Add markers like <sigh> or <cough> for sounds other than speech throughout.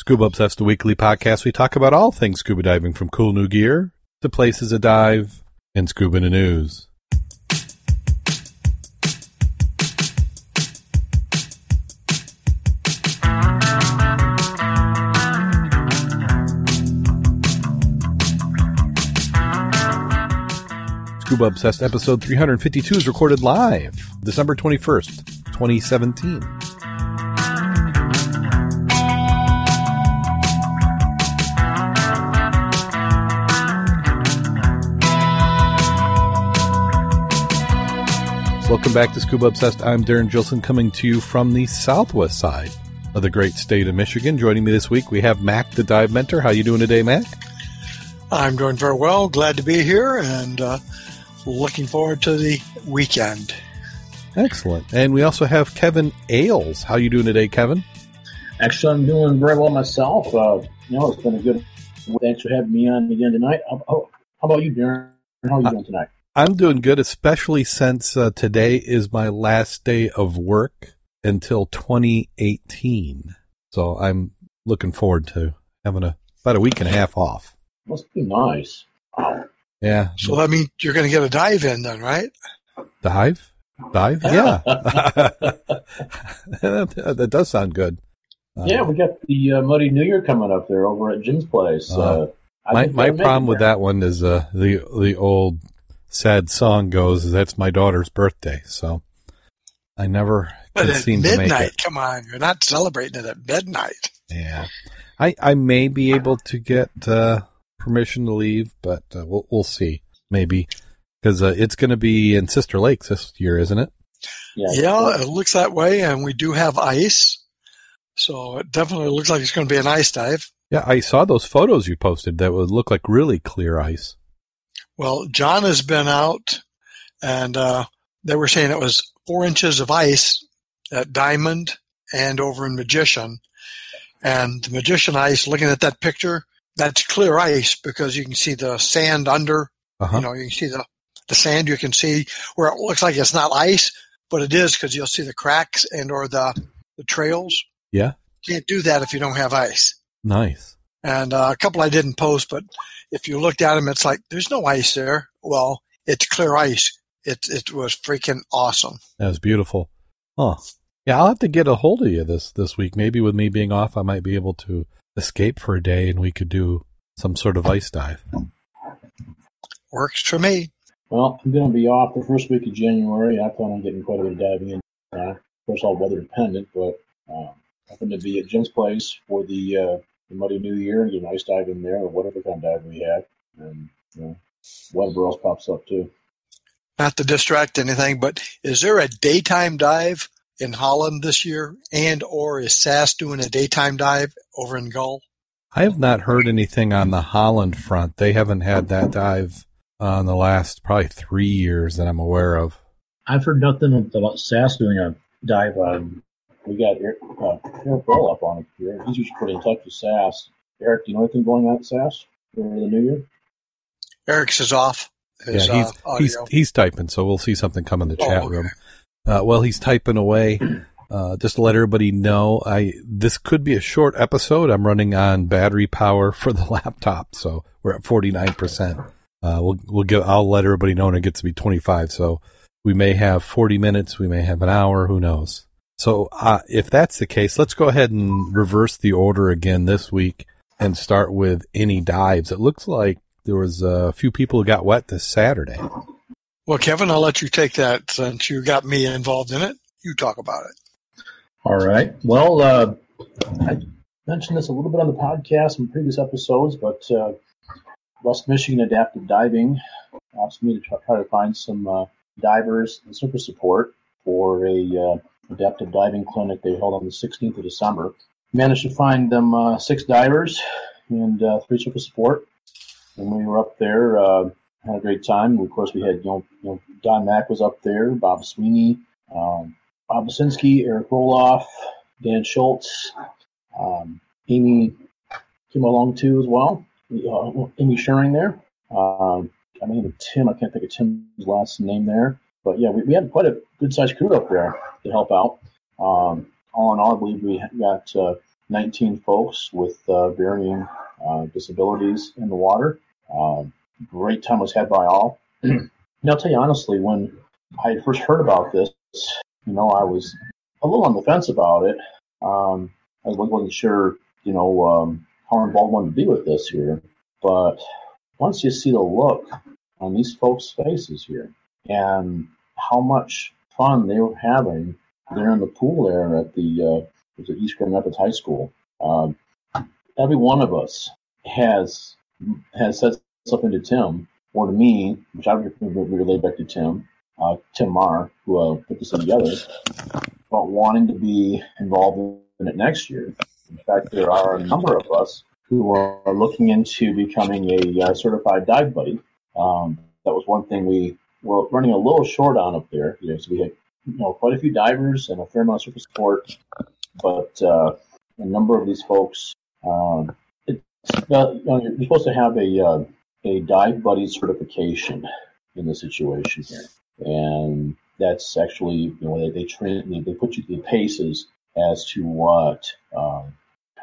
Scuba Obsessed, a weekly podcast. We talk about all things scuba diving from cool new gear to places to dive and scuba news. Scuba Obsessed episode 352 is recorded live December 21st, 2017. Welcome back to Scuba Obsessed. I'm Darren Gilson coming to you from the southwest side of the great state of Michigan. Joining me this week, we have Mac, the dive mentor. How you doing today, Mac? I'm doing very well. Glad to be here and uh, looking forward to the weekend. Excellent. And we also have Kevin Ailes. How you doing today, Kevin? Actually, I'm doing very well myself. Uh, you know, it's been a good. Thanks for having me on again tonight. How, how about you, Darren? How are you doing tonight? I'm doing good, especially since uh, today is my last day of work until 2018. So I'm looking forward to having a about a week and a half off. Must be nice. Yeah. So that means you're going to get a dive in then, right? Dive? Dive? <laughs> Yeah. that, <laughs> that does sound good. Uh, yeah, we got the uh, Muddy New Year coming up there over at Jim's place. Uh, my my problem with that one is uh, the the old sad song goes, "That's my daughter's birthday," so I never but could at seem midnight, to make it. come on, you're not celebrating it at midnight. Yeah, I I may be able to get uh, permission to leave, but uh, we'll we'll see. Maybe because uh, it's going to be in Sister Lakes this year, isn't it? Yeah. yeah, it looks that way, and we do have ice, so it definitely looks like it's going to be an ice dive. Yeah, I saw those photos you posted that would look like really clear ice. Well, John has been out, and uh, they were saying it was four inches of ice at Diamond and over in Magician. And the Magician ice, looking at that picture, that's clear ice because you can see the sand under. Uh-huh. You know, you can see the the sand. You can see where it looks like it's not ice, but it is because you'll see the cracks and or the the trails. Yeah, can't do that if you don't have ice. Nice. And uh, a couple I didn't post, but if you looked at them, it's like there's no ice there. Well, it's clear ice. It it was freaking awesome. That was beautiful. Huh. Yeah, I'll have to get a hold of you this this week. Maybe with me being off, I might be able to escape for a day, and we could do some sort of ice dive. Works for me. Well, I'm going to be off the first week of January. I plan on getting quite a bit of diving in. Uh, of course, all weather dependent, but um, happen to be at Jim's place for the, uh, the Muddy New Year and get an ice dive in there or whatever kind of dive we have. And, you know, whatever else pops up too. Not to distract anything, but is there a daytime dive in Holland this year, and or is SAS doing a daytime dive over in Gull? I have not heard anything on the Holland front. They haven't had that dive uh, in the last probably three years that I'm aware of. I've heard nothing about SAS doing a dive on. We got Eric, uh, Eric Roloff on it here. He's usually pretty in touch with SAS. Eric, do you know anything going on at SAS for the new year? Eric's is off. His, yeah, he's, uh, he's he's typing, so we'll see something come in the chat oh, okay. room. Uh, well, he's typing away. <clears throat> Uh, just to let everybody know, I this could be a short episode. I'm running on battery power for the <laughs> laptop, so we're at 49 percent. Uh, we'll we'll give. I'll let everybody know when it gets to be 25. So we may have 40 minutes. We may have an hour. Who knows? So uh, if that's the case, let's go ahead and reverse the order again this week and start with any dives. It looks like there was a few people who got wet this Saturday. Well, Kevin, I'll let you take that since you got me involved in it. You talk about it. All right. Well, uh, I mentioned this a little bit on the podcast in previous episodes, but uh, West Michigan Adaptive Diving asked me to try, try to find some uh, divers and surface support for a uh, adaptive diving clinic they held on the 16th of December. Managed to find them uh, six divers and uh, three surface support. And we were up there, uh, had a great time. Of course, we had you know, you know Don Mack was up there, Bob Sweeney, um, Bob Basinski, Eric Roloff, Dan Schultz, um, Amy came along too as well. Uh, Amy Schering there. Um, I mean, Tim, I can't think of Tim's last name there. But yeah, we, we had quite a good sized crew up there to help out. Um, all in all, I believe we got uh, 19 folks with uh, varying uh, disabilities in the water. Um, great time was had by all. <clears throat> and I'll tell you honestly, when I first heard about this, you know, I was a little on the fence about it. Um, I wasn't sure, you know, um, how involved I wanted to be with this here. But once you see the look on these folks' faces here and how much fun they were having there in the pool there at the uh, was it East Grand Rapids High School. Uh, every one of us has has said something to Tim or to me, which I would relay back to Tim, uh, Tim Marr, who uh, put this together, about wanting to be involved in it next year. In fact, there are a number of us who are looking into becoming a uh, certified dive buddy. Um, that was one thing we were running a little short on up there. You know, so we had you know quite a few divers and a fair amount of surface support, but uh, a number of these folks, um, it's, uh, you know, you're supposed to have a uh, a dive buddy certification in the situation here, and that's actually you know they, they train they, put you through paces as to what um,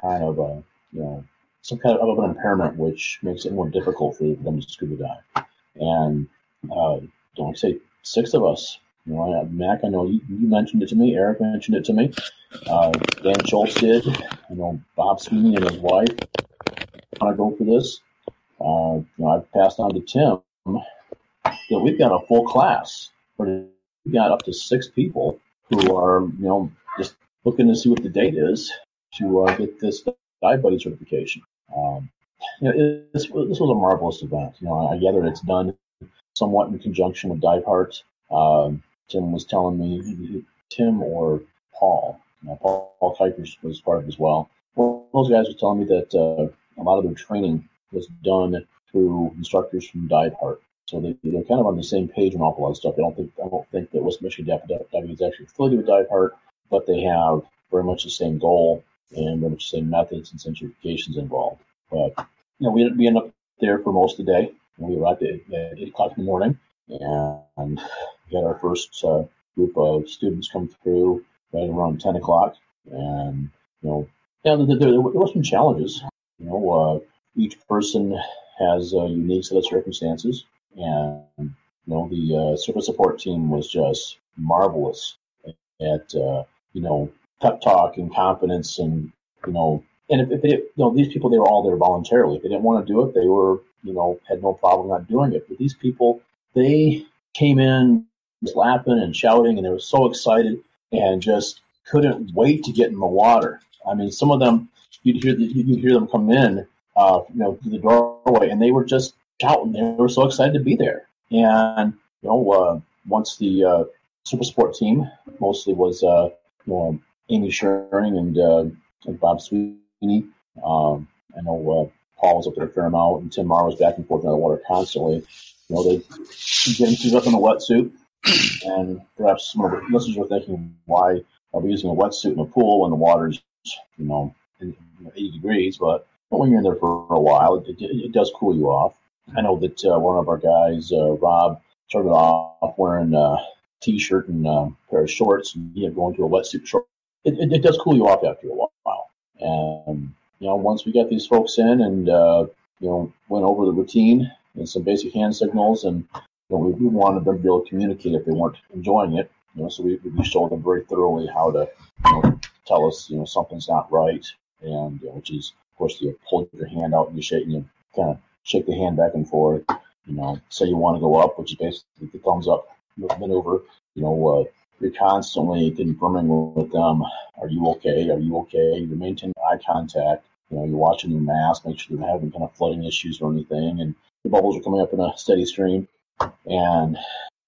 kind of a you know some kind of an impairment which makes it more difficult for them to scuba dive. And uh, don't say six of us. You know, Mac, I know you, you, mentioned it to me. Eric mentioned it to me. Uh, Dan Schultz did. I know Bob Sweeney and his wife want to go for this. Uh, you know, I've passed on to Tim that we've got a full class. We've got up to six people who are, you know, just looking to see what the date is to uh, get this dive buddy certification. Um, you know, this, this was a marvelous event. You know, I gather it's done somewhat in conjunction with Diveheart. Um, Tim was telling me, Tim or Paul, Paul, Paul was part of it as well. well. Those guys were telling me that uh, a lot of their training was done through instructors from Diveheart. So they, they're kind of on the same page on awful lot of stuff. I don't think I don't think that West Michigan Diving is actually affiliated with Diveheart, but they have very much the same goal and very much the same methods and certifications involved. But you know, we we end up there for most of the day. We arrived at, at eight o'clock in the morning, and we had our first uh, group of students come through right around ten o'clock. And you know, yeah, there, there, were some challenges. You know, uh, each person has a unique set of circumstances, and you know, the uh, surface support team was just marvelous at uh, you know pep talk and confidence and you know and if, if they, you know, these people, they were all there voluntarily. If they didn't want to do it, they were, you know, had no problem not doing it. But these people, they came in laughing and shouting, and they were so excited and just couldn't wait to get in the water. I mean, some of them, you'd hear, the, you'd hear them come in, uh, you know, through the doorway, and they were just shouting. They were so excited to be there. And you know, uh, once the uh, super sport team mostly was, uh, you know, Amy Schering and, uh, and Bob Sweeney. um, I know uh, Paul was up there a fair amount, and Tim Marr was back and forth in the water constantly. You know, they get him up in a wetsuit, and perhaps some of the listeners are thinking, why are we using a wetsuit in a pool when the water's, you know, in, 80 degrees? But, but when you're in there for a while, it, it, it does cool you off. I know that uh, one of our guys, uh, Rob, started off wearing a t-shirt and a um, pair of shorts, and he had going to a wetsuit short. It, it, it, does cool you off after a while. And you know, once we got these folks in and uh, you know went over the routine and some basic hand signals, and you know, we, we wanted them to be able to communicate if they weren't enjoying it. You know, so we, we showed them very thoroughly how to you know, tell us you know something's not right, and uh, which is of course you pull your hand out and you shake and you kind of shake the hand back and forth. You know, say you want to go up, which is basically the thumbs up maneuver. You know, uh, you're constantly confirming with them, are you okay? Are you okay? You're maintaining eye contact. You know, you're watching your mask, make sure they're having kind of flooding issues or anything, and the bubbles are coming up in a steady stream. And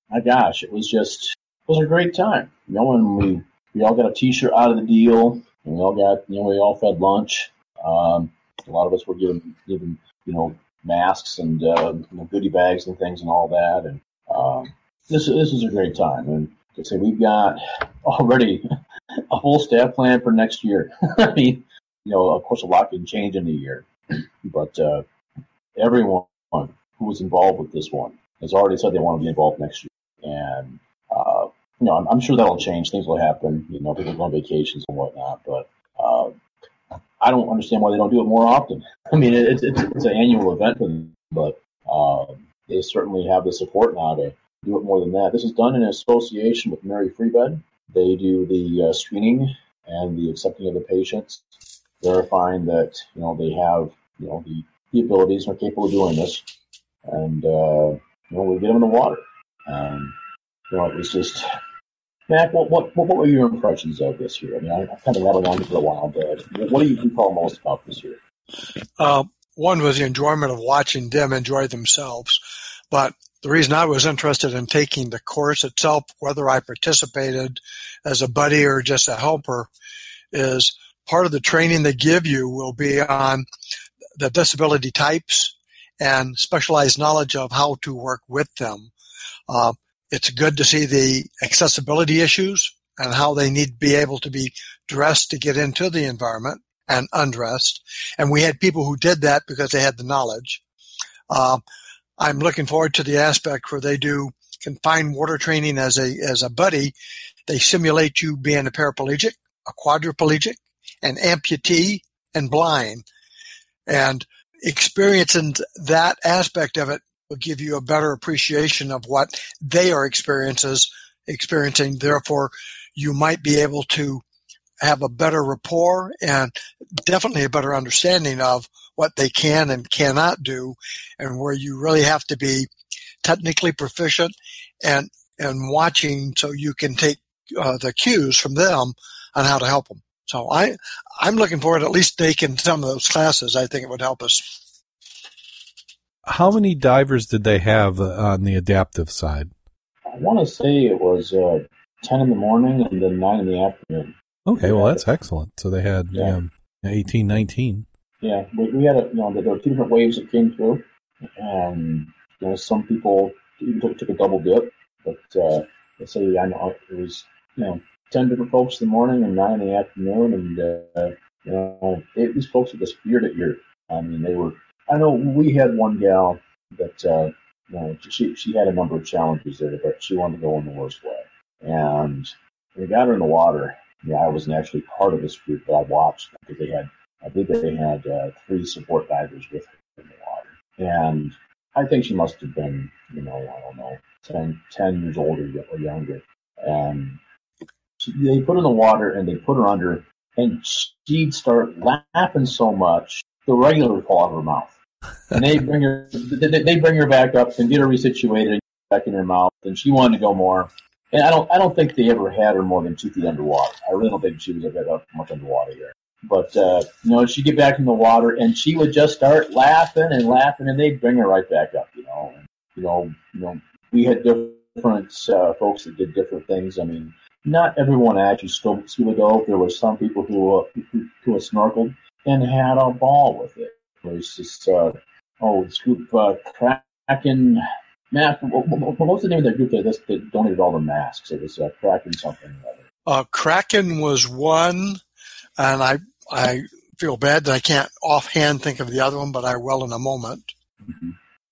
my gosh, it was just it was a great time. You know, when we we all got a T-shirt out of the deal, and we all got you know we all fed lunch. Um, a lot of us were given given you know masks and uh, you know, goodie bags and things and all that, and um, this this was a great time. And say we've got already a full staff plan for next year. <laughs> I mean, you know, of course, a lot can change in a year, but uh, everyone who was involved with this one has already said they want to be involved next year, and uh, you know, I'm, I'm, sure that'll change. Things will happen. You know, people go on vacations and whatnot, but uh, I don't understand why they don't do it more often. <laughs> I mean, it's it's, it's an annual event but uh, they certainly have the support now to do it more than that. This is done in association with Mary Free Bed. They do the uh, screening and the accepting of the patients, verifying that you know they have you know the, the abilities and are capable of doing this, and uh, you know we get them in the water. Um, you know, it was just Mac. What, what what were your impressions of this year? I mean, I, have kind of had on for a while, but what do you recall most about this year? Uh, one was the enjoyment of watching them enjoy themselves, but the reason I was interested in taking the course itself, whether I participated as a buddy or just a helper, is part of the training they give you will be on the disability types and specialized knowledge of how to work with them. Uh, it's good to see the accessibility issues and how they need to be able to be dressed to get into the environment and undressed. And we had people who did that because they had the knowledge. Uh, I'm looking forward to the aspect where they do confined water training as a as a buddy. They simulate you being a paraplegic, a quadriplegic, an amputee, and blind, and experiencing that aspect of it will give you a better appreciation of what they are experiences experiencing. Therefore, you might be able to have a better rapport and definitely a better understanding of what they can and cannot do and where you really have to be technically proficient and and watching so you can take uh, the cues from them on how to help them. So I I'm looking forward to at least taking some of those classes. I think it would help us. How many divers did they have uh, on the adaptive side? I want to say it was uh, ten in the morning and then nine in the afternoon. Okay, well that's excellent. So they had yeah. um, 18, 19. Yeah, we, we had a, you know there were two different waves that came through, and you know some people even took, took a double dip, but uh, let's say I know it was you know ten different folks in the morning and nine in the afternoon, and uh, you know it, these folks were just ear to ear. I mean, they were. I know we had one gal that uh, you know she she had a number of challenges there, but she wanted to go in the worst way, and we got her in the water yeah, I wasn't actually part of this group, but I watched because they had, I think they had uh, three support divers with her in the water. And I think she must have been, you know, I don't know, 10, 10 years older or younger. And she, they put her in the water and they put her under, and she'd start laughing so much, the regular would fall out of her mouth. And they bring her, they, they bring her back up and get her resituated back in her mouth, and she wanted to go more. And I don't, I don't think they ever had her more than two feet underwater. I really don't think she was ever much underwater here. But uh, you know, she'd get back in the water, and she would just start laughing and laughing, and they'd bring her right back up. You know, and, you know, you know, we had different uh, folks that did different things. I mean, not everyone actually scuba dove. There were some people who uh, who, who snorkeled and had a ball with it. It was just uh, oh, scoop uh, Kraken Mac, what, what, was the name of that group that, that donated all the masks? It was uh, Kraken something. Uh, Kraken was one, and I I feel bad that I can't offhand think of the other one, but I will in a moment. Mm-hmm.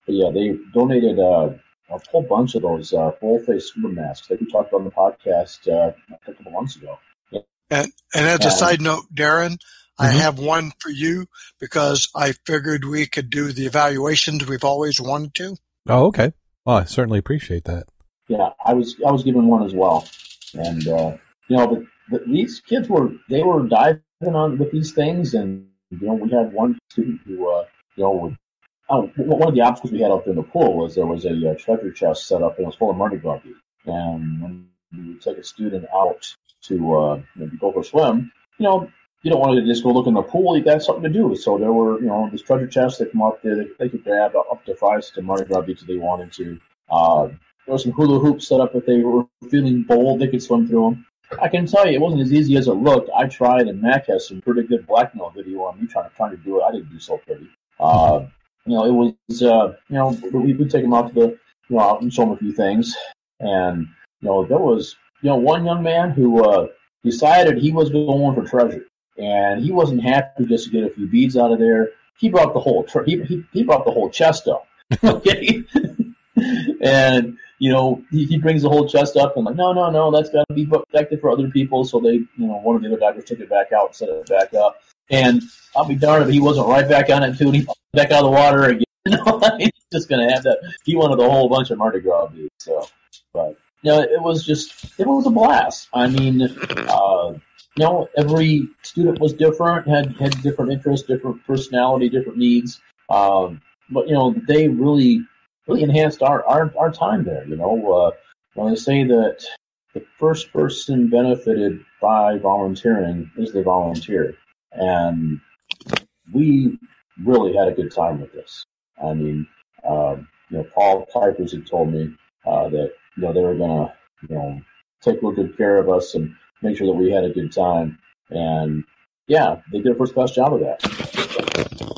yeah, they donated uh, a whole bunch of those uh, full face scuba masks that we talked about on the podcast uh, a couple months ago. Yeah. And, and as a side note, Darren, mm-hmm. I have one for you because I figured we could do the evaluations we've always wanted to. Oh, okay. Well, I certainly appreciate that. Yeah, I was I was given one as well, and uh, you know, but, but these kids were they were diving on with these things, and you know, we had one student who uh, you know would. Oh, one of the obstacles we had there in the pool was there was a uh, treasure chest set up and it was full of Gras beads. And when you take a student out to uh, go for a swim, you know, you don't want to just go look in the pool. You got something to do. So there were, you know, this treasure chest that come up there. They, they could grab up to five to Mardi Gras beach if they wanted to. Uh, there were some hula hoops set up if they were feeling bold. They could swim through them. I can tell you, it wasn't as easy as it looked. I tried, and Mac has some pretty good blackmail video on me trying to trying to do it. I didn't do so pretty. Uh, you know, it was, uh, you know, we would take them out to the, you know, out and show them a few things, and you know, there was, you know, one young man who uh, decided he was going for treasure and he wasn't happy just to get a few beads out of there. He brought the whole tr- he, he he brought the whole chest up. <laughs> Okay, <laughs> and you know he, he brings the whole chest up and like no no no that's got to be protected for other people. So they you know one of the other divers took it back out and set it back up. And I'll be darned if he wasn't right back on it too. And he back out of the water again. <laughs> <laughs> He's just to have that. He wanted a whole bunch of Mardi Gras dudes. So, but you know, it was just it was a blast. I mean, uh, you know, every student was different, had had different interests, different personality, different needs. Um, but you know, they really really enhanced our our, our time there. You know, uh, when they say that the first person benefited by volunteering is the volunteer, and we really had a good time with this. I mean, um, you know, Paul Kuipers had told me uh, that you know they were to you know take real good care of us and make sure that we had a good time. And yeah, they did a first class job of that.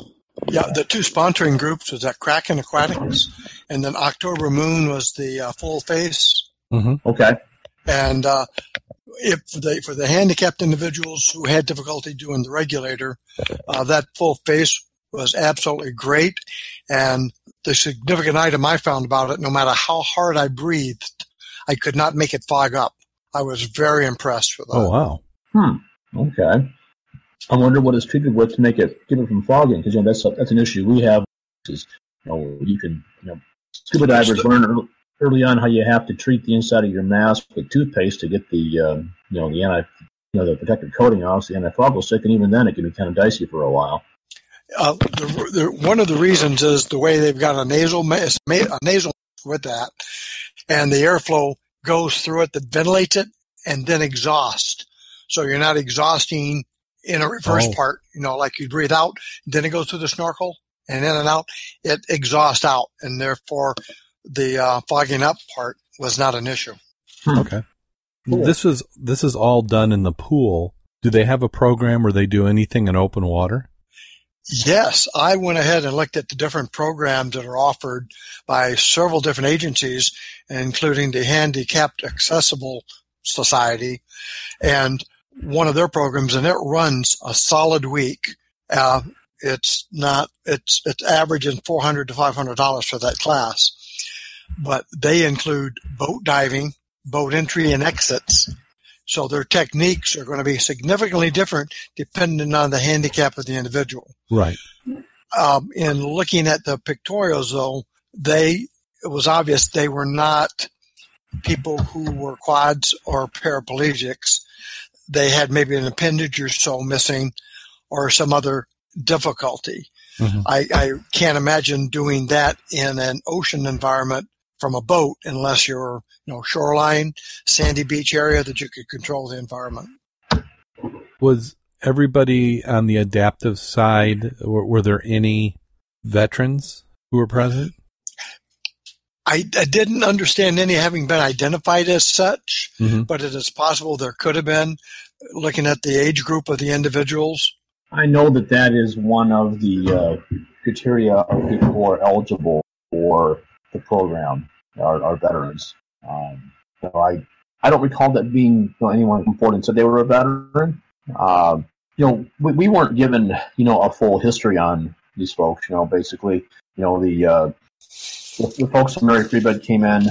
Yeah, the two sponsoring groups was that Kraken Aquatics, and then October Moon was the uh, Full Face. Mm-hmm. Okay. And uh, if they, for the handicapped individuals who had difficulty doing the regulator, uh, that Full Face was absolutely great. And the significant item I found about it, no matter how hard I breathed, I could not make it fog up. I was very impressed with that. Oh wow. Hmm. Okay. I wonder what it's treated with to make it keep it from fogging because you know that's a, that's an issue we have. Is you know you can you know scuba divers learn early, early on how you have to treat the inside of your mask with toothpaste to get the um, you know the anti you know the protective coating off the antifog will stick, and even then it can be kind of dicey for a while. Uh, the, the, one of the reasons is the way they've got a nasal a nasal with that, and the airflow goes through it that ventilates it and then exhaust. So you're not exhausting in a reverse oh. part, you know, like you breathe out, then it goes through the snorkel and in and out, it exhausts out. And therefore the uh, fogging up part was not an issue. Hmm. Okay. Cool. This is, this is all done in the pool. Do they have a program where they do anything in open water? Yes, I went ahead and looked at the different programs that are offered by several different agencies, including the Handicapped Accessible Society. And one of their programs, and it runs a solid week. Uh, it's not it's it's averaging four hundred to five hundred dollars for that class, but they include boat diving, boat entry and exits. So their techniques are going to be significantly different depending on the handicap of the individual. Right. Um, in looking at the pictorials, though, they it was obvious they were not people who were quads or paraplegics they had maybe an appendage or so missing or some other difficulty. Mm-hmm. I, I can't imagine doing that in an ocean environment from a boat unless you're, you know, shoreline, sandy beach area that you could control the environment. Was everybody on the adaptive side, were, were there any veterans who were present? I, I, didn't understand any having been identified as such, mm-hmm. but it is possible there could have been, looking at the age group of the individuals. I know that that is one of the uh, criteria of people who are eligible for the program are, are veterans. Um, so I I don't recall that being you know, anyone important forward and said they were a veteran. Uh, you know, we, we weren't given you know a full history on these folks. You know, basically, you know the uh, the, the folks from Mary Free Bed came in,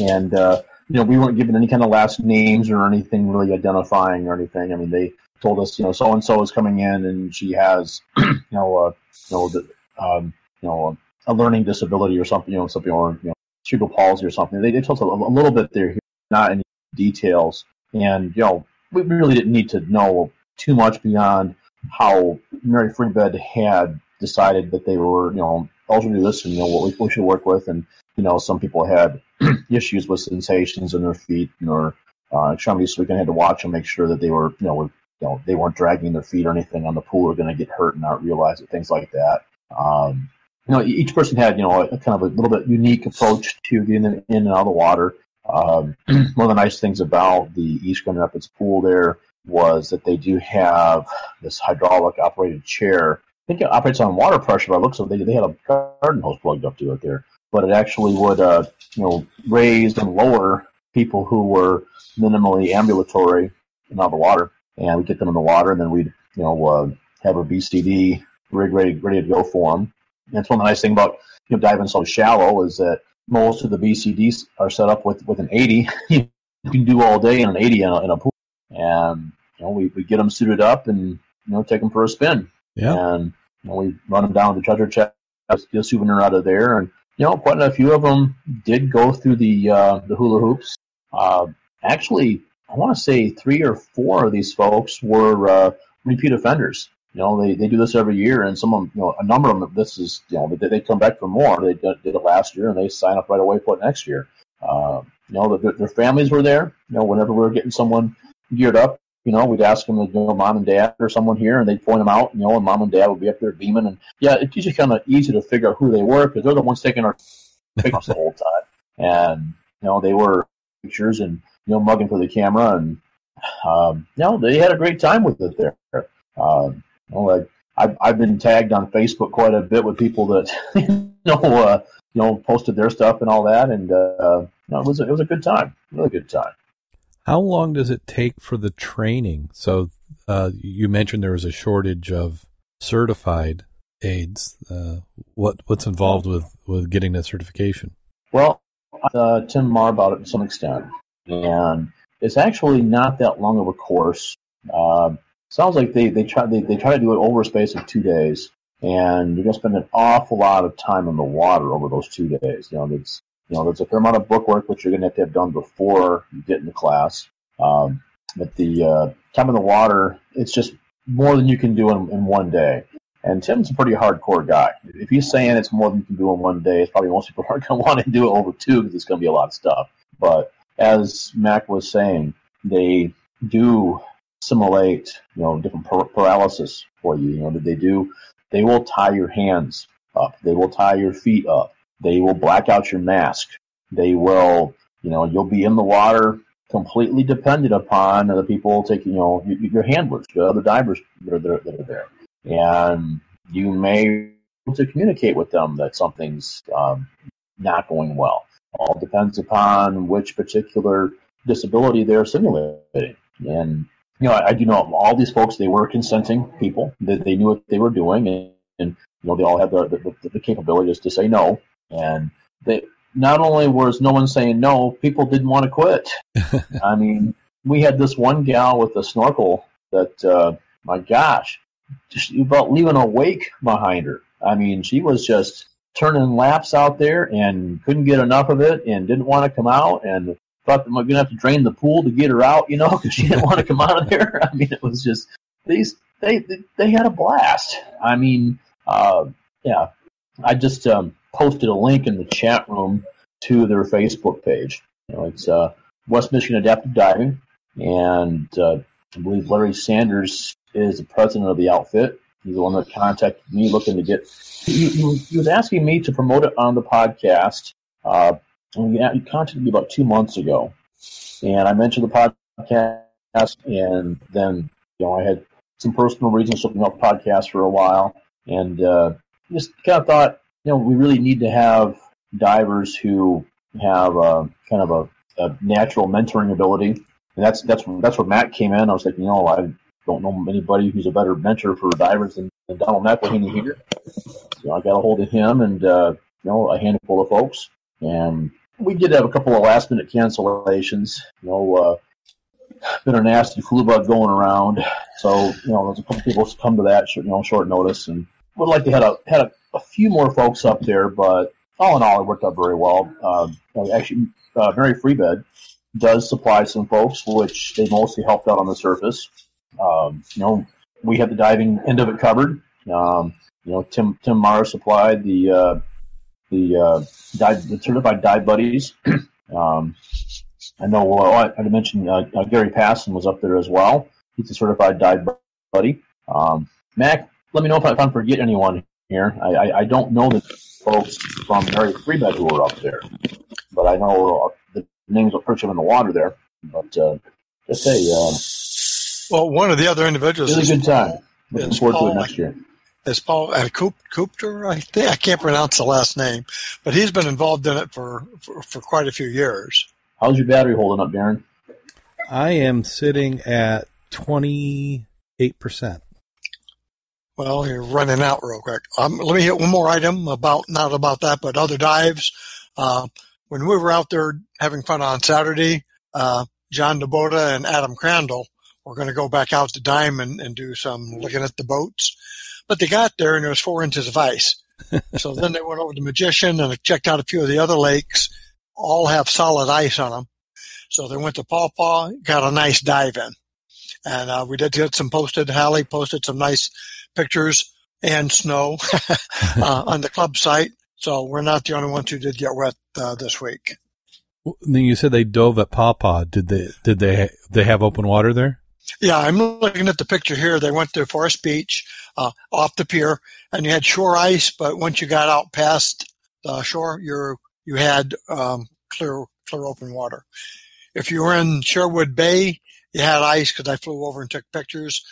and uh, you know we weren't given any kind of last names or anything really identifying or anything. I mean, they told us, you know, so and so is coming in, and she has, <clears throat> you know, you know, the, um, you know, a learning disability or something, you know, something or you know, cerebral palsy or something. They, they told us a, a little bit there, not any details, and you know, we really didn't need to know too much beyond how Mary Free Bed had decided that they were, you know, do this and you know what we, we should work with. And you know, some people had <clears throat> issues with sensations in their feet or uh, extremities, so we kind of had to watch and make sure that they were, you know, were, you know, they weren't dragging their feet or anything on the pool or going to get hurt and not realize it, things like that. Um, you know, each person had, you know, a, a, kind of a little bit unique approach to getting in, in and out of the water. Um, <clears throat> one of the nice things about the East Grand Rapids pool there was that they do have this hydraulic operated chair think it operates on water pressure by looks of it. They, they had a garden hose plugged up to it there. But it actually would, uh, you know, raise and lower people who were minimally ambulatory in the water. And we'd get them in the water, and then we'd, you know, uh, have a BCD rig ready, ready to go for them. And that's one of the nice things about you know, diving so shallow is that most of the BCDs are set up with, with an 80. <laughs> you can do all day in an 80 in a, in a pool. And, you know, we, we get them suited up and you know take them for a spin. Yeah. And know, we run them down to the treasure chest, get a souvenir out of there, and you know, quite a few of them did go through the uh, the hula hoops. Uh, actually, I want to say three or four of these folks were uh, repeat offenders. You know, they, they do this every year, and some of them, you know, a number of them, this is, you know, they, they come back for more. They did, did it last year, and they sign up right away for it next year. Uh, you know, their, their families were there. You know, whenever we were getting someone geared up, you know, we'd ask them, you know, mom and dad or someone here, and they'd point them out, you know, and mom and dad would be up there beaming. And yeah, it's usually kind of easy to figure out who they were because they're the ones taking our pictures the whole time. And, you know, they were pictures and, you know, mugging for the camera. And, um, you know, they had a great time with it there. Um, you know, like, I've, I've been tagged on Facebook quite a bit with people that, you know, uh, you know, posted their stuff and all that. And, uh, you know, it was, a, it was a good time, really good time. How long does it take for the training? So uh, you mentioned there was a shortage of certified aides. Uh, what what's involved with, with getting that certification? Well, uh, Tim Marr about it to some extent, and it's actually not that long of a course. Uh, sounds like they they try they, they try to do it over a space of two days, and you're gonna spend an awful lot of time in the water over those two days. You know, it's you know, there's a fair amount of book work which you're going to have to have done before you get into class. Um, but the uh, time in the water, it's just more than you can do in, in one day. And Tim's a pretty hardcore guy. If he's saying it's more than you can do in one day, it's probably most people <laughs> aren't going to want to do it over two because it's going to be a lot of stuff. But as Mac was saying, they do simulate, you know, different paralysis for you. You know, they do. They will tie your hands up. They will tie your feet up. They will black out your mask. They will, you know, you'll be in the water completely dependent upon the people taking, you know, your handlers, the other divers that are there. That are there. And you may to communicate with them that something's um, not going well. All depends upon which particular disability they're simulating. And you know, I, I do know all these folks. They were consenting people. That they, they knew what they were doing, and, and you know, they all had the, the, the capabilities to say no. And they not only was no one saying no, people didn't want to quit. <laughs> I mean, we had this one gal with a snorkel that, uh, my gosh, just about leaving a wake behind her. I mean, she was just turning laps out there and couldn't get enough of it and didn't want to come out and thought that we're going to have to drain the pool to get her out, you know, <laughs> because she didn't want to come out of there. <laughs> I mean, it was just these they they had a blast. I mean, uh, yeah, I just um, posted a link in the chat room to their Facebook page. You know, it's uh, West Michigan Adaptive Diving, and uh, I believe Larry Sanders is the president of the outfit. He's the one that contacted me looking to get. He, he was asking me to promote it on the podcast. Uh, he contacted me about two months ago, and I mentioned the podcast, and then you know I had some personal reasons looking up podcasts for a while, and uh, just kind of thought you know, we really need to have divers who have a, kind of a, a natural mentoring ability. And that's that's that's where Mac came in. I was like, you know, I don't know anybody who's a better mentor for divers than, than Donald McElhaney here. So I got a hold of him and uh, you know a handful of folks, and we did have a couple of last minute cancellations. You know, uh, been a nasty flu bug going around, so you know there's a couple people come to that you know short notice, and would like to had a had a a few more folks up there, but all in all, it worked out very well. Um, actually, uh, Mary Free Bed does supply some folks, which they mostly helped out on the surface. Um, you know, we had the diving end of it covered. Um, you know, Tim Tim Mara supplied the uh, the uh, dive, the certified dive buddies. <clears throat> um, I know. Uh, I mentioned uh, uh, Gary Passon was up there as well. He's a certified dive buddy. Um, Mac, let me know if, I, forget anyone here. I, I, I don't know the folks from Mary Free Bed who are up there, but I know uh, the names of Perch in the water there. But uh, just say, um, well, one of the other individuals. Really good time. Looking forward Paul, to it next year. Is Paul uh, Coop, Coopter? I think I can't pronounce the last name, but he's been involved in it for, for, for quite a few years. How's your battery holding up, Darren? I am sitting at twenty eight percent. Well, you're running out real quick. Um, let me hit one more item about, not about that, but other dives. Uh, when we were out there having fun on Saturday, uh, John DeBoda and Adam Crandall were going to go back out to Diamond and do some looking at the boats. But they got there and there was four inches of ice. <laughs> so then they went over to Magician and checked out a few of the other lakes. All have solid ice on them. So they went to Paw Paw, got a nice dive in. And uh, we did get some posted. Hallie posted some nice pictures and snow <laughs> uh, on the club site. So we're not the only ones who did get wet uh, this week. Then you said they dove at Paw Paw. Did they? Did they? They have open water there? Yeah, I'm looking at the picture here. They went to Forest Beach, uh, off the pier, and you had shore ice. But once you got out past the shore, you you had um, clear clear open water. If you were in Sherwood Bay, you had ice because I flew over and took pictures.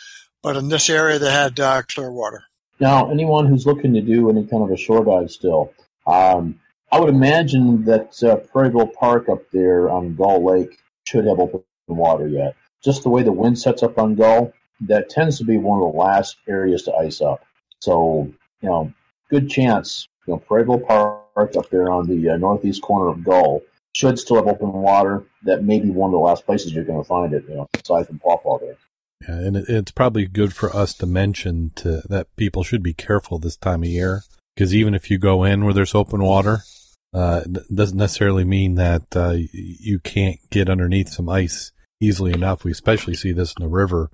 But in this area, they had uh, clear water. Now, anyone who's looking to do any kind of a shore dive still, um, I would imagine that uh, Prairieville Park up there on Gull Lake should have open water yet. Just the way the wind sets up on Gull, that tends to be one of the last areas to ice up. So, you know, good chance, you know, Prairieville Park up there on the uh, northeast corner of Gull should still have open water. That may be one of the last places you're going to find it, you know, aside from Paw Paw there. Yeah, and it, it's probably good for us to mention to that people should be careful this time of year because even if you go in where there's open water, uh, it doesn't necessarily mean that uh, you can't get underneath some ice easily enough. We especially see this in the river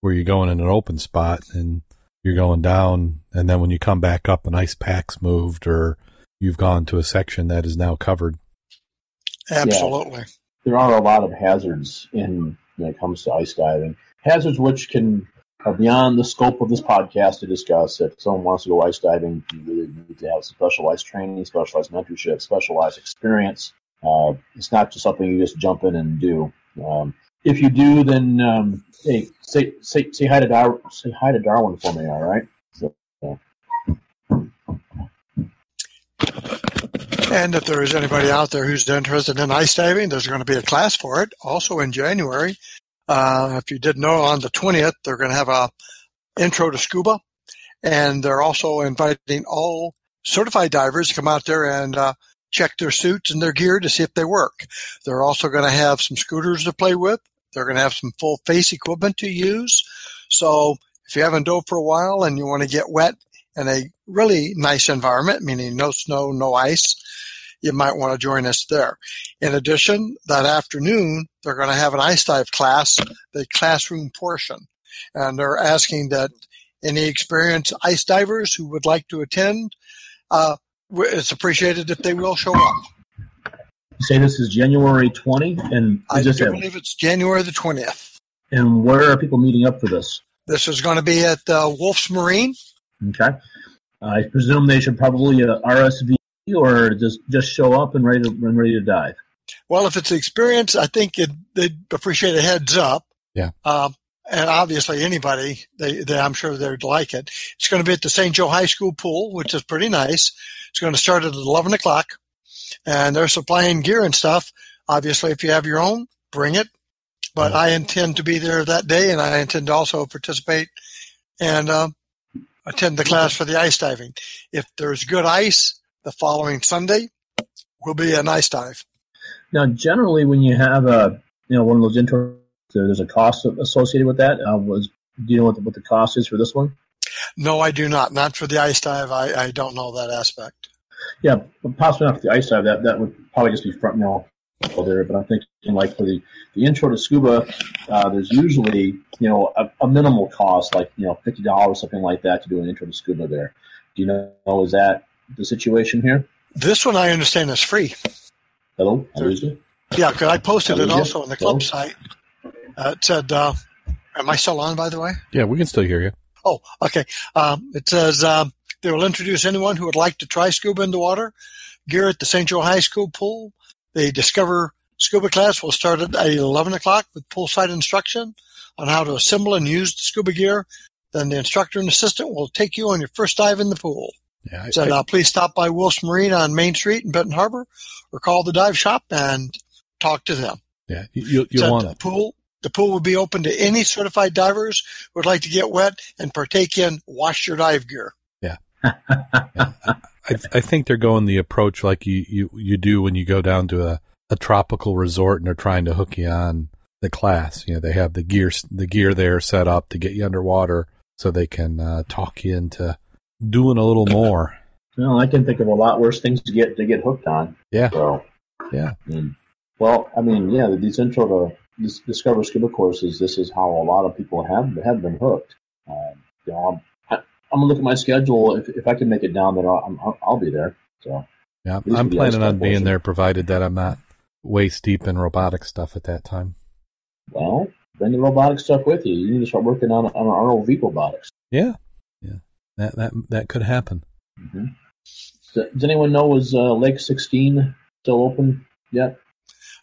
where you're going in an open spot and you're going down, and then when you come back up, an ice pack's moved or you've gone to a section that is now covered. Absolutely. Yeah, there are a lot of hazards in when it comes to ice diving. Hazards which can are beyond the scope of this podcast to discuss. If someone wants to go ice diving, you really need to have specialized training, specialized mentorship, specialized experience. Uh, it's not just something you just jump in and do. Um, if you do, then um, hey, say, say say hi to Dar- say hi to Darwin for me. All right. So. And if there is anybody out there who's interested in ice diving, there's going to be a class for it also in January. Uh, if you didn't know, on the 20th, they're going to have a intro to scuba. And they're also inviting all certified divers to come out there and uh, check their suits and their gear to see if they work. They're also going to have some scooters to play with. They're going to have some full face equipment to use. So if you haven't dove for a while and you want to get wet in a really nice environment, meaning no snow, no ice, you might want to join us there. In addition, that afternoon, they're going to have an ice dive class, the classroom portion. And they're asking that any experienced ice divers who would like to attend, uh, it's appreciated if they will show up. You say this is January 20, and I just do believe it's January the 20th. And where are people meeting up for this? This is going to be at uh, Wolf's Marine. Okay. I presume they should probably uh, RSV or just just show up and ready to and ready to dive. Well, if it's experience, I think it, they'd appreciate a heads up. Yeah. Um, and obviously, anybody, they, they, I'm sure they'd like it. It's going to be at the St. Joe High School pool, which is pretty nice. It's going to start at 11 o'clock, and they're supplying gear and stuff. Obviously, if you have your own, bring it. But I intend to be there that day, and I intend to also participate and um, attend the class for the ice diving. If there's good ice, the following Sunday will be a nice dive. Now, generally, when you have a you know one of those intro, there's a cost associated with that. Uh, was do you know what the, what the cost is for this one? No, I do not. Not for the ice dive. I, I don't know that aspect. Yeah, possibly not for the ice dive. That that would probably just be front, know, there. But I'm thinking like for the, the intro to scuba, uh, there's usually you know a, a, minimal cost, like you know fifty dollars, something like that, to do an intro to scuba. There, do you know is that the situation here? This one I understand is free. Hello, I lose you. Yeah, because I posted I it lose you? also on the club Hello? site. Uh, it said, uh, "Am I still on?" By the way. Yeah, we can still hear you. Oh, okay. Um, it says um, they will introduce anyone who would like to try scuba in the water. Gear at the St. Joe High School pool. The Discover Scuba class will start at 11 o'clock with poolside instruction on how to assemble and use the scuba gear. Then the instructor and assistant will take you on your first dive in the pool. Yeah, I, Said, I- uh, please stop by Wolf's Marine on Main Street in Benton Harbor or call the dive shop and talk to them. yeah. You, Said want the pool. The pool will be open to any certified divers who would like to get wet and partake in wash your dive gear. I, I think they're going the approach like you, you, you do when you go down to a, a tropical resort and they're trying to hook you on. the class. You know, they have the gear the gear there set up to get you underwater, so they can uh, talk you into doing a little more. Well, I can think of a lot worse things to get to get hooked on. Yeah. So, Yeah. well, I mean, yeah, these intro to this Discover Scuba courses. This is how a lot of people have have been hooked. Um, you know, I'm, I'm gonna look at my schedule. If, if I can make it down there, I'll, I'll, I'll be there. So, Yeah, I'm planning on being there, provided that I'm not waist deep in robotic stuff at that time. well, bring the robotic stuff with you. You need to start working on on our ROV robotics. Yeah, that that that could happen. hmm Does, does anyone know is uh, Lake 16 still open yet?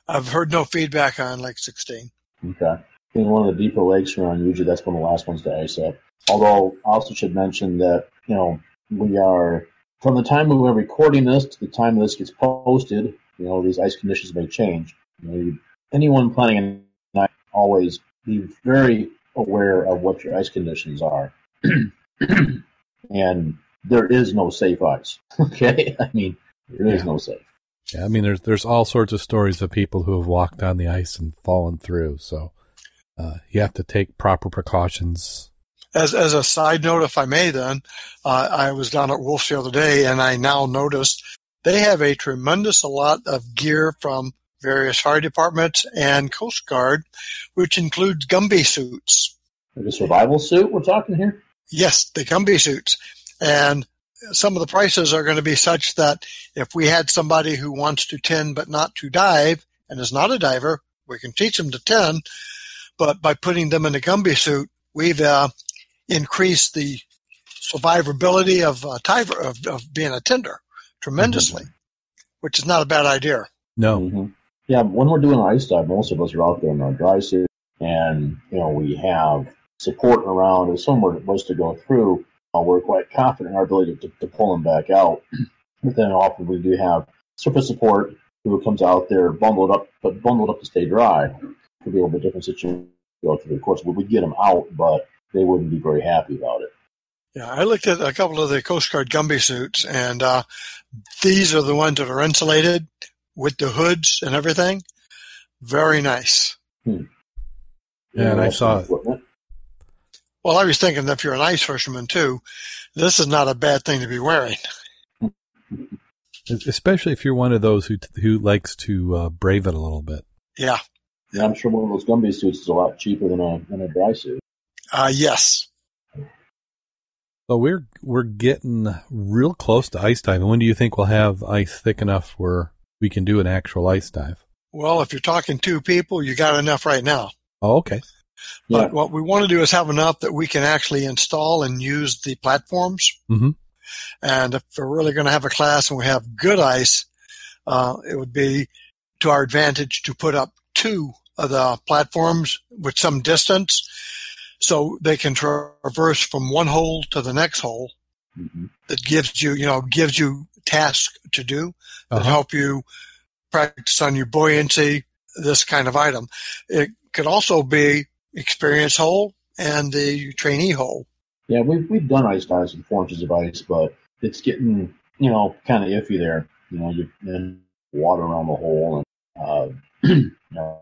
I've heard no feedback on Lake 16. Okay. Being one of the deeper lakes around, usually that's one of the last ones to ice up. Although, I also should mention that, you know, we are, from the time we were recording this to the time this gets posted, you know, these ice conditions may change. You know, you, anyone planning a night always be very aware of what your ice conditions are. <clears throat> and there is no safe ice. <laughs> Okay? I mean, there is Yeah. no safe. Yeah, I mean, there's there's all sorts of stories of people who have walked on the ice and fallen through. So uh, you have to take proper precautions. As, as a side note, if I may, then, uh, I was down at Wolf's the other day and I now noticed they have a tremendous lot of gear from various fire departments and Coast Guard, which includes Gumby suits. Like a survival suit we're talking here? Yes, the Gumby suits. And some of the prices are going to be such that if we had somebody who wants to tend but not to dive and is not a diver, we can teach them to tend. But by putting them in a Gumby suit, we've uh, increased the survivability of, uh, diver, of, of being a tender tremendously, which is not a bad idea. No, hmm Yeah, when we're doing ice dive, most of us are out there in our dry suit, and you know we have support around. If someone was to go through, uh, we're quite confident in our ability to, to pull them back out. <clears throat> But then often we do have surface support who comes out there bundled up, but bundled up to stay dry. Could be a little bit different situation. Go through. Of course, we would get them out, but they wouldn't be very happy about it. Yeah, I looked at a couple of the Coast Guard Gumby suits, and uh, these are the ones that are insulated with the hoods and everything. Very nice. Yeah, and I saw some equipment. Well, I was thinking if you're an ice fisherman too, this is not a bad thing to be wearing. especially if you're one of those who who likes to uh, brave it a little bit. Yeah. Yeah, I'm sure one of those Gumby suits is a lot cheaper than a than a dry suit. Uh, yes. So we're we're getting real close to ice diving. When do you think we'll have ice thick enough where we can do an actual ice dive? Well, if you're talking two people, you got enough right now. Oh, okay. Yeah. But what we want to do is have enough that we can actually install and use the platforms. Mhm. And if we're really going to have a class and we have good ice, uh, it would be to our advantage to put up two of the platforms with some distance so they can traverse from one hole to the next hole Mhm. that gives you, you know, gives you tasks to do that Uh-huh. help you practice on your buoyancy, this kind of item. It could also be experience hole and the trainee hole. Yeah, we've we've done ice dives with four inches of ice, but it's getting you know kind of iffy there. You know, you and water around the hole, and uh, <clears throat> you know,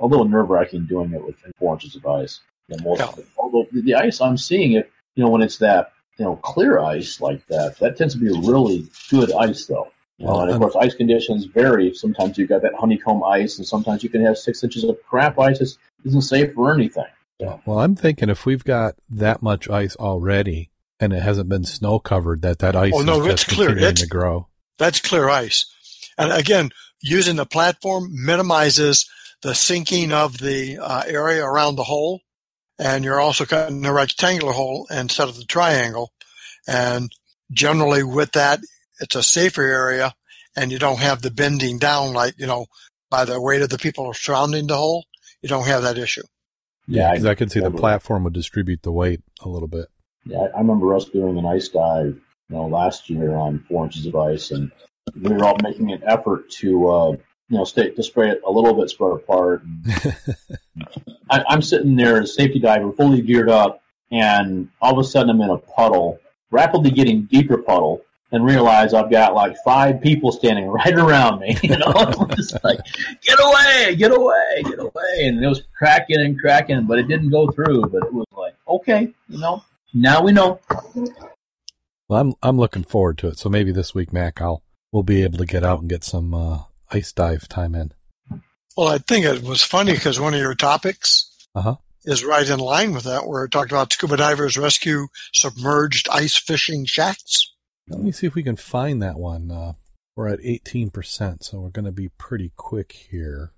a little nerve wracking doing it with four inches of ice. You know, most Yeah. Although the, the ice I'm seeing it, you know, when it's that you know clear ice like that, that tends to be really good ice though. You know, Well, and of course, ice conditions vary. Sometimes you've got that honeycomb ice, and sometimes you can have six inches of crap ice. It isn't safe for anything. Well, I'm thinking if we've got that much ice already and it hasn't been snow covered, that that ice Oh, no, is it's just clear. continuing It's- to grow. That's clear ice. And again, using the platform minimizes the sinking of the uh, area around the hole. And you're also cutting a rectangular hole instead of the triangle. And generally with that, it's a safer area and you don't have the bending down like, you know, by the weight of the people surrounding the hole. You don't have that issue. Yeah, I- because I, could see the platform would distribute the weight a little bit. Yeah, I- I remember us doing an ice dive, you know, last year on four inches of ice, and we were all making an effort to, uh, you know, stay to spray it a little bit spread apart. <laughs> I, I'm sitting there as a safety diver, fully geared up, and all of a sudden I'm in a puddle, rapidly getting deeper puddle, and realize I've got like five people standing <laughs> right around me. You know, <laughs> just like get away, get away, get away, and it was cracking and cracking, but it didn't go through. But it was like okay, you know, now we know. Well, I'm I'm looking forward to it. So maybe this week, Mac, I'll we'll be able to get out and get some uh, ice dive time in. Well, I think it was funny because one of your topics Uh-huh. is right in line with that, where it talked about scuba divers rescue submerged ice fishing shacks. Let me see if we can find that one. Uh, we're at 18%, so we're going to be pretty quick here.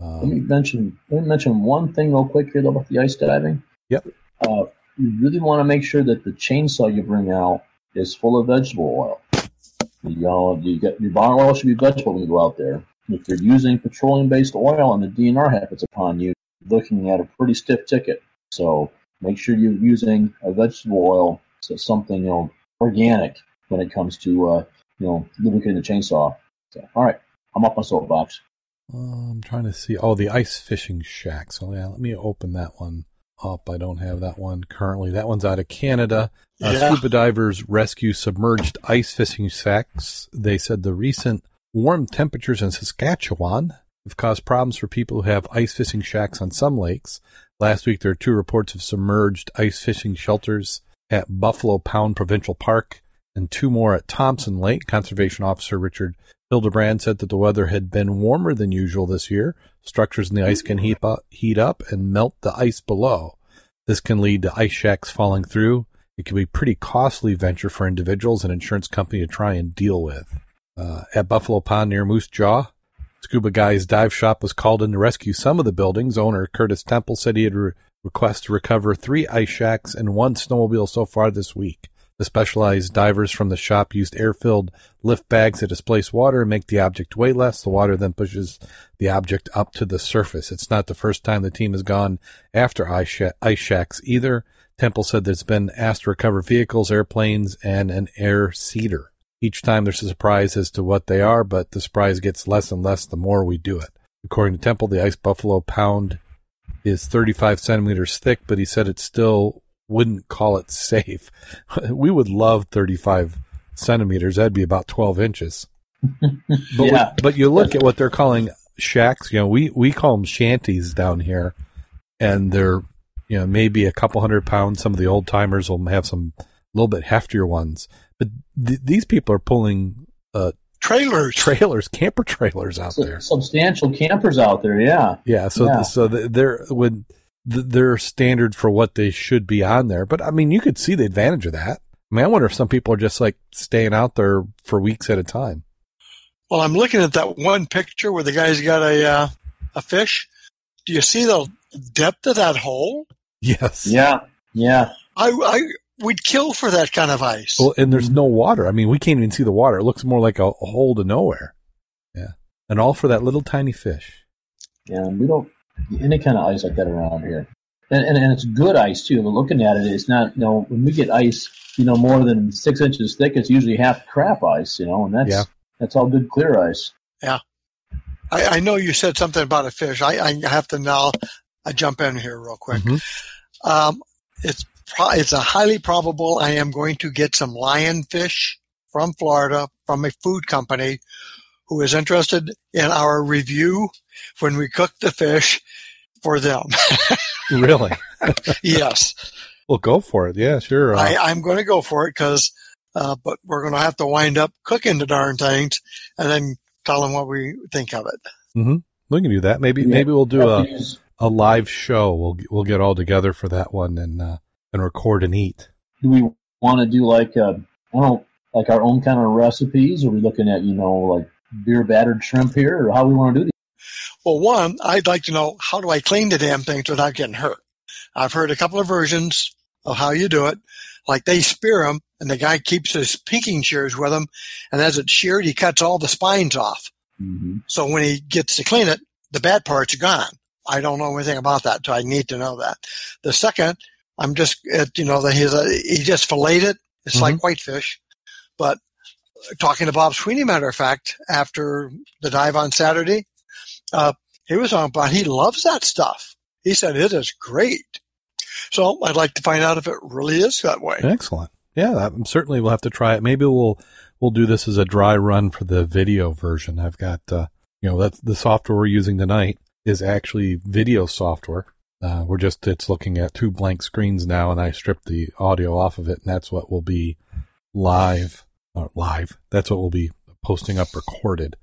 Let me Um, mention let me mention one thing real quick here though about the ice diving. Yep. Uh, you really want to make sure that the chainsaw you bring out is full of vegetable oil. You know, you get your barn oil should be vegetable when you go out there. If you're using petroleum-based oil and the DNR happens upon you, you're looking at a pretty stiff ticket. So make sure you're using a vegetable oil, so something you know organic when it comes to uh, you know lubricating the chainsaw. So, all right, I'm off my soapbox. uh, I'm trying to see. Oh, the ice fishing shack. So yeah, let me open that one up. I don't have that one currently. That one's out of Canada. Uh, Yeah. Scuba divers rescue submerged ice fishing shacks. They said the recent warm temperatures in Saskatchewan have caused problems for people who have ice fishing shacks on some lakes. Last week, there were two reports of submerged ice fishing shelters at Buffalo Pound Provincial Park and two more at Thompson Lake. Conservation Officer Richard Hildebrand said that the weather had been warmer than usual this year. Structures in the ice can heat up, heat up and melt the ice below. This can lead to ice shacks falling through. It can be a pretty costly venture for individuals and insurance company to try and deal with. Uh, at Buffalo Pound near Moose Jaw, Scuba Guy's dive shop was called in to rescue some of the buildings. Owner Curtis Temple said he had re- requested to recover three ice shacks and one snowmobile so far this week. The specialized divers from the shop used air-filled lift bags to displace water and make the object weigh less. The water then pushes the object up to the surface. It's not the first time the team has gone after ice, sha- ice shacks either. Temple said there's been asked to recover vehicles, airplanes, and an air seeder. Each time there's a surprise as to what they are, but the surprise gets less and less the more we do it. According to Temple, the Ice Buffalo pound is 35 centimeters thick, but he said it's still wouldn't call it safe. <laughs> we would love 35 centimeters. That'd be about 12 inches. But, Yeah. we- but you look at what they're calling shacks. You know, we, we call them shanties down here, and they're, you know, maybe a couple hundred pounds. Some of the old timers will have some little bit heftier ones. But th- these people are pulling uh, Trailers. trailers, camper trailers out there. Substantial campers out there, yeah. Yeah, so Yeah. so they're when th- they're standard for what they should be on there. But I mean, you could see the advantage of that. I mean, I wonder if some people are just like staying out there for weeks at a time. Well, I'm looking at that one picture where the guy's got a uh, a fish. Do you see the depth of that hole? Yes. Yeah, yeah. I, I we'd kill for that kind of ice. Well, and there's no water. I mean, we can't even see the water. It looks more like a, a hole to nowhere. Yeah, and all for that little tiny fish. Yeah, we don't get any kind of ice like that around here. And, and, and it's good ice too. But looking at it, it's not. You know, when we get ice, you know, more than six inches thick, it's usually half crap ice. You know, and that's Yeah. that's all good clear ice. I, I know you said something about a fish. I, I have to now I jump in here real quick. Mhm. Um, it's pro- it's a highly probable I am going to get some lionfish from Florida from a food company who is interested in our review when we cook the fish for them. <laughs> Really? yes, well, go for it. Yeah, sure. Uh, I, I'm going to go for it because, uh, but we're going to have to wind up cooking the darn things and then tell them what we think of it. Mm-hmm. We can do that. Maybe Yeah. maybe we'll do a, a live show. We'll we'll get all together for that one and uh, and record and eat. do we want to do like uh, I don't know, like our own kind of recipes? Or are we looking at you know like beer battered shrimp here, or how we want to do these? Well, one, I'd like to know how do I clean the damn things without getting hurt? I've heard a couple of versions of how you do it. Like they spear them and the guy keeps his pinking shears with him. And as it's sheared, he cuts all the spines off. Mm-hmm. So when he gets to clean it, the bad parts are gone. I don't know anything about that, so I need to know that. The second, I'm just, it, you know, that he's a, he just filleted it. It's like whitefish. But talking to Bob Sweeney, matter of fact, after the dive on Saturday, uh, he was on about he loves that stuff. He said it is great. So I'd like to find out if it really is that way. Excellent. yeah, certainly we'll have to try it. Maybe we'll we'll do this as a dry run for the video version. I've got uh, you know that's the software we're using tonight is actually video software. Uh, we're just it's looking at two blank screens now, and I stripped the audio off of it, and that's what will be live. Uh, live. That's what we'll be posting up recorded.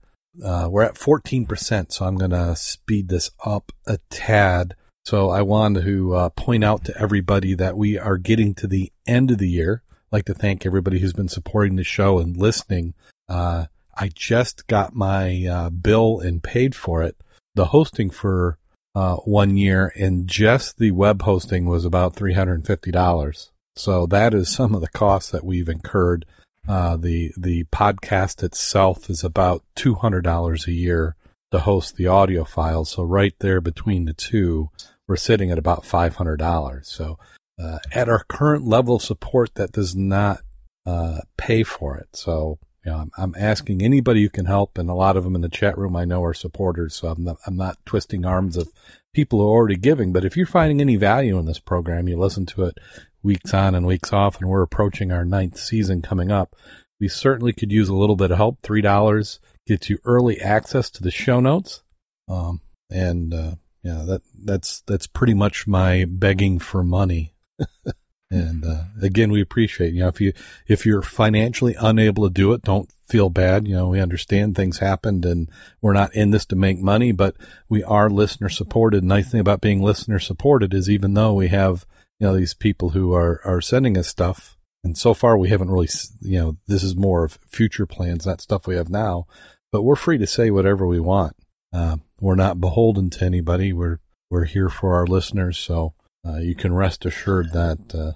Uh, we're at 14%, so I'm going to speed this up a tad. So I want to uh, point out to everybody that we are getting to the end of the year. I'd like to thank everybody who's been supporting the show and listening. Uh, I just got my uh, bill and paid for it. The hosting for uh, one year and just the web hosting was about $350. So that is some of the costs that we've incurred uh, the the podcast itself is about two hundred dollars a year to host the audio files. So right there between the two, we're sitting at about five hundred dollars. So uh, at our current level of support, that does not uh, pay for it. So you know, I'm, I'm, asking anybody who can help, and a lot of them in the chat room I know are supporters. So I'm not, I'm not twisting arms of people who are already giving. But if you're finding any value in this program, you listen to it weeks on and weeks off, and we're approaching our ninth season coming up. We certainly could use a little bit of help. Three dollars gets you early access to the show notes, um, and uh, yeah, that that's that's pretty much my begging for money. <laughs> and uh, again, we appreciate you know if you if you're financially unable to do it, don't feel bad. You know, we understand things happened, and we're not in this to make money, but we are listener supported. Nice thing about being listener supported is even though we have you know, these people who are, are sending us stuff. And so far we haven't really, you know, this is more of future plans, not stuff we have now, but we're free to say whatever we want. Uh, we're not beholden to anybody. We're, we're here for our listeners. So, uh, you can rest assured that, uh,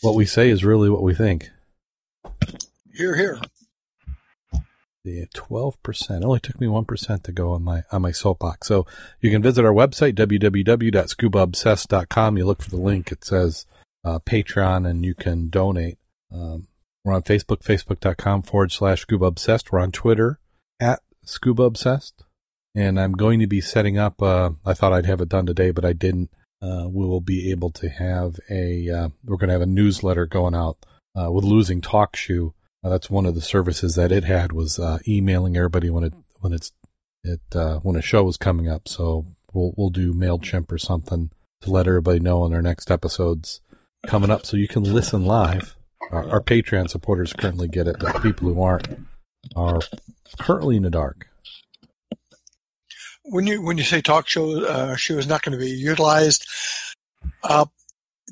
what we say is really what we think. Here, here the 12%. It only took me 1% to go on my, on my soapbox. So you can visit our website, www.scubaobsessed.com. You look for the link. It says, uh, Patreon and you can donate. Um, we're on Facebook, facebook.com forward slash scuba obsessed. We're on Twitter at scuba obsessed. And I'm going to be setting up, uh, I thought I'd have it done today, but I didn't. Uh, we will be able to have a, uh, we're going to have a newsletter going out, uh, with losing TalkShoe uh, that's one of the services that it had was uh, emailing everybody when it when it's it uh, when a show was coming up. So we'll we'll do Mailchimp or something to let everybody know when our next episodes coming up, so you can listen live. Our, our Patreon supporters currently get it, but people who aren't are currently in the dark. When you when you say talk show uh, show is not going to be utilized, uh,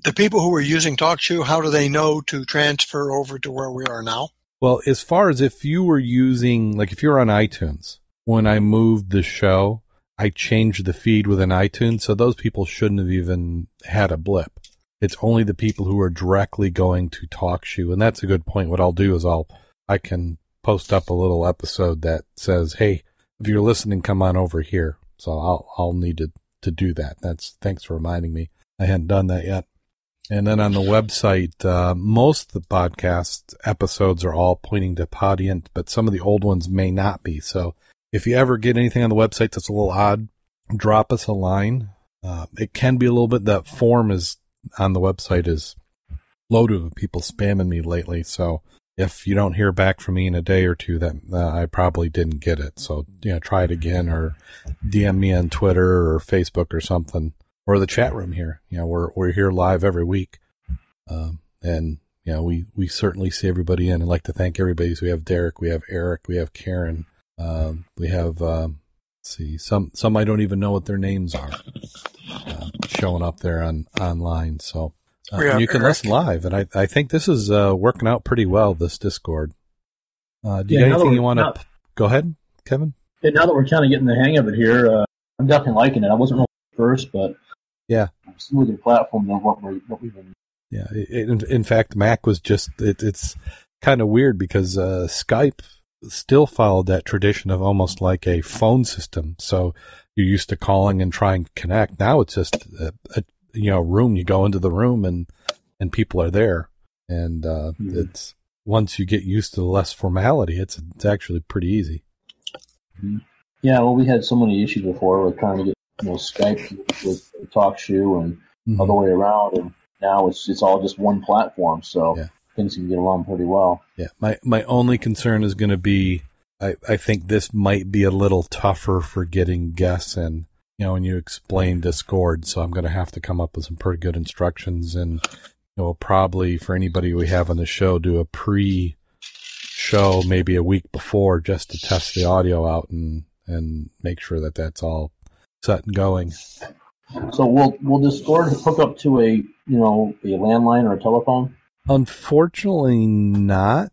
the people who are using TalkShoe, how do they know to transfer over to where we are now? Well, as far as if you were using, like if you're on iTunes, when I moved the show, I changed the feed within iTunes, so those people shouldn't have even had a blip. It's only the people who are directly going to TalkShoe, and that's a good point. What I'll do is I'll I can post up a little episode that says, "Hey, if you're listening, come on over here." So I'll I'll need to to do that. That's thanks for reminding me. I hadn't done that yet. And then on the website, uh, most of the podcast episodes are all pointing to Podiant, but some of the old ones may not be. So if you ever get anything on the website that's a little odd, drop us a line. Uh, it can be a little bit, that form is on the website is loaded with people spamming me lately. So if you don't hear back from me in a day or two, that uh, I probably didn't get it. So, you know, try it again or DM me on Twitter or Facebook or something or the chat room here. You know, we're we're here live every week, um, and you know, we we certainly see everybody in. I'd like to thank everybody. So we have Derek, we have Eric, we have Karen, um, we have um, see some some I don't even know what their names are uh, showing up there on online. So. Uh, you can Eric. listen live, and I, I think this is uh, working out pretty well. This Discord. Uh, do you yeah, have anything you want to go ahead, Kevin? Yeah, now that we're kind of getting the hang of it here, uh, I'm definitely liking it. I wasn't real first, but yeah. Smoother platform than what, we what we've been. Yeah. It, in, in, fact, Mac was just, it, it's kind of weird because uh, Skype still followed that tradition of almost like a phone system. So you're used to calling and trying to connect. Now it's just a, a you know, room. You go into the room and, and people are there. And uh, mm-hmm. it's, once you get used to the less formality, it's, it's actually pretty easy. Mm-hmm. Yeah, well, we had so many issues before with trying to get you know Skype with TalkShoe and mm-hmm. other way around, and now it's it's all just one platform. So yeah. things can get along pretty well. Yeah, my my only concern is going to be I I think this might be a little tougher for getting guests in. You know, when you explain Discord, so I'm going to have to come up with some pretty good instructions, and you know, probably for anybody we have on the show, do a pre show maybe a week before just to test the audio out and and make sure that that's all set and going. So will will Discord hook up to a you know a landline or a telephone? Unfortunately, not.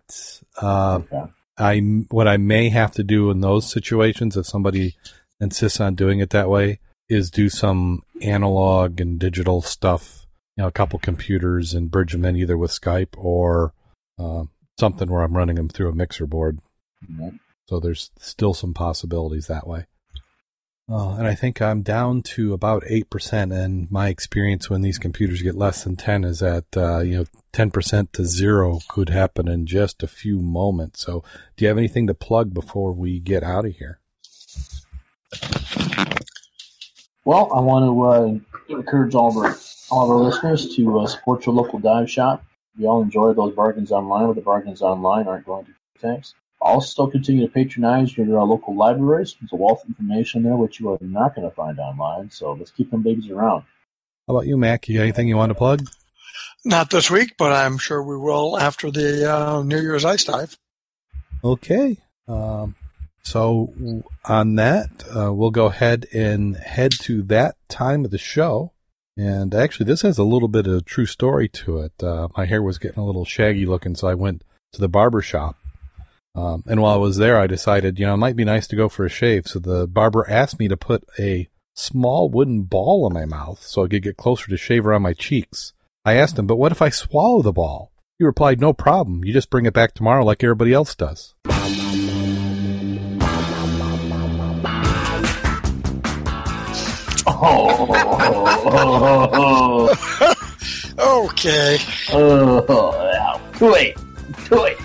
Uh, Okay. I what I may have to do in those situations, if somebody insists on doing it that way, is do some analog and digital stuff. You know, a couple computers and bridge them in either with Skype or uh, something where I'm running them through a mixer board. So there's still some possibilities that way. Uh, and I think I'm down to about 8%. And my experience when these computers get less than 10 is that, uh, you know, 10% to zero could happen in just a few moments. So do you have anything to plug before we get out of here? Well, I want to uh, encourage all of our all of our listeners to uh, support your local dive shop. We all enjoy those bargains online, but the bargains online aren't going to tanks. Also, continue to patronize your uh, local libraries. There's a wealth of information there which you are not going to find online. So let's keep them babies around. How about you, Mac? You got anything you want to plug? Not this week, but I'm sure we will after the uh, New Year's ice dive. Okay. Um, so on that, uh, we'll go ahead and head to that time of the show. And actually, this has a little bit of true story to it. Uh, my hair was getting a little shaggy looking, so I went to the barber shop. Um, and while I was there, I decided, you know, it might be nice to go for a shave. So the barber asked me to put a small wooden ball in my mouth so I could get closer to shave around my cheeks. I asked him, but what if I swallow the ball? He replied, no problem. You just bring it back tomorrow like everybody else does. Okay. oh, yeah. Too late. Too late.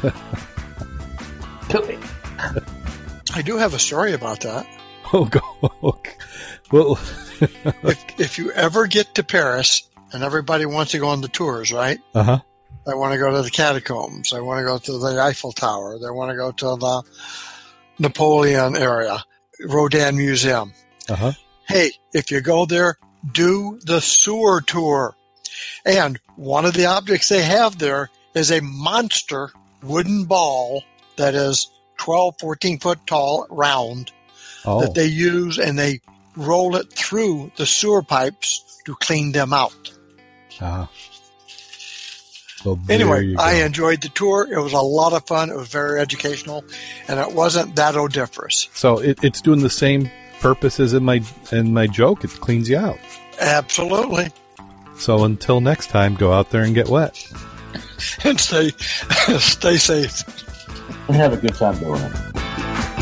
Too. I do have a story about that. Oh, go. Well, <laughs> If, if you ever get to Paris, and everybody wants to go on the tours, right? uh huh. They want to go to the catacombs. They want to go to the Eiffel Tower. They want to go to the Napoleon area, Rodin Museum. Uh huh. Hey, if you go there, do the sewer tour. And one of the objects they have there is a monster wooden ball that is 12, 14 foot tall, round, Oh, that they use and they roll it through the sewer pipes to clean them out. ah. So Anyway. I enjoyed the tour. It was a lot of fun. It was very educational, and it wasn't that odiferous. so it, it's doing the same purpose as in my in my joke. It cleans you out. Absolutely. So until next time, go out there and get wet. <laughs> And stay, <laughs> stay safe. And have a good time doing it.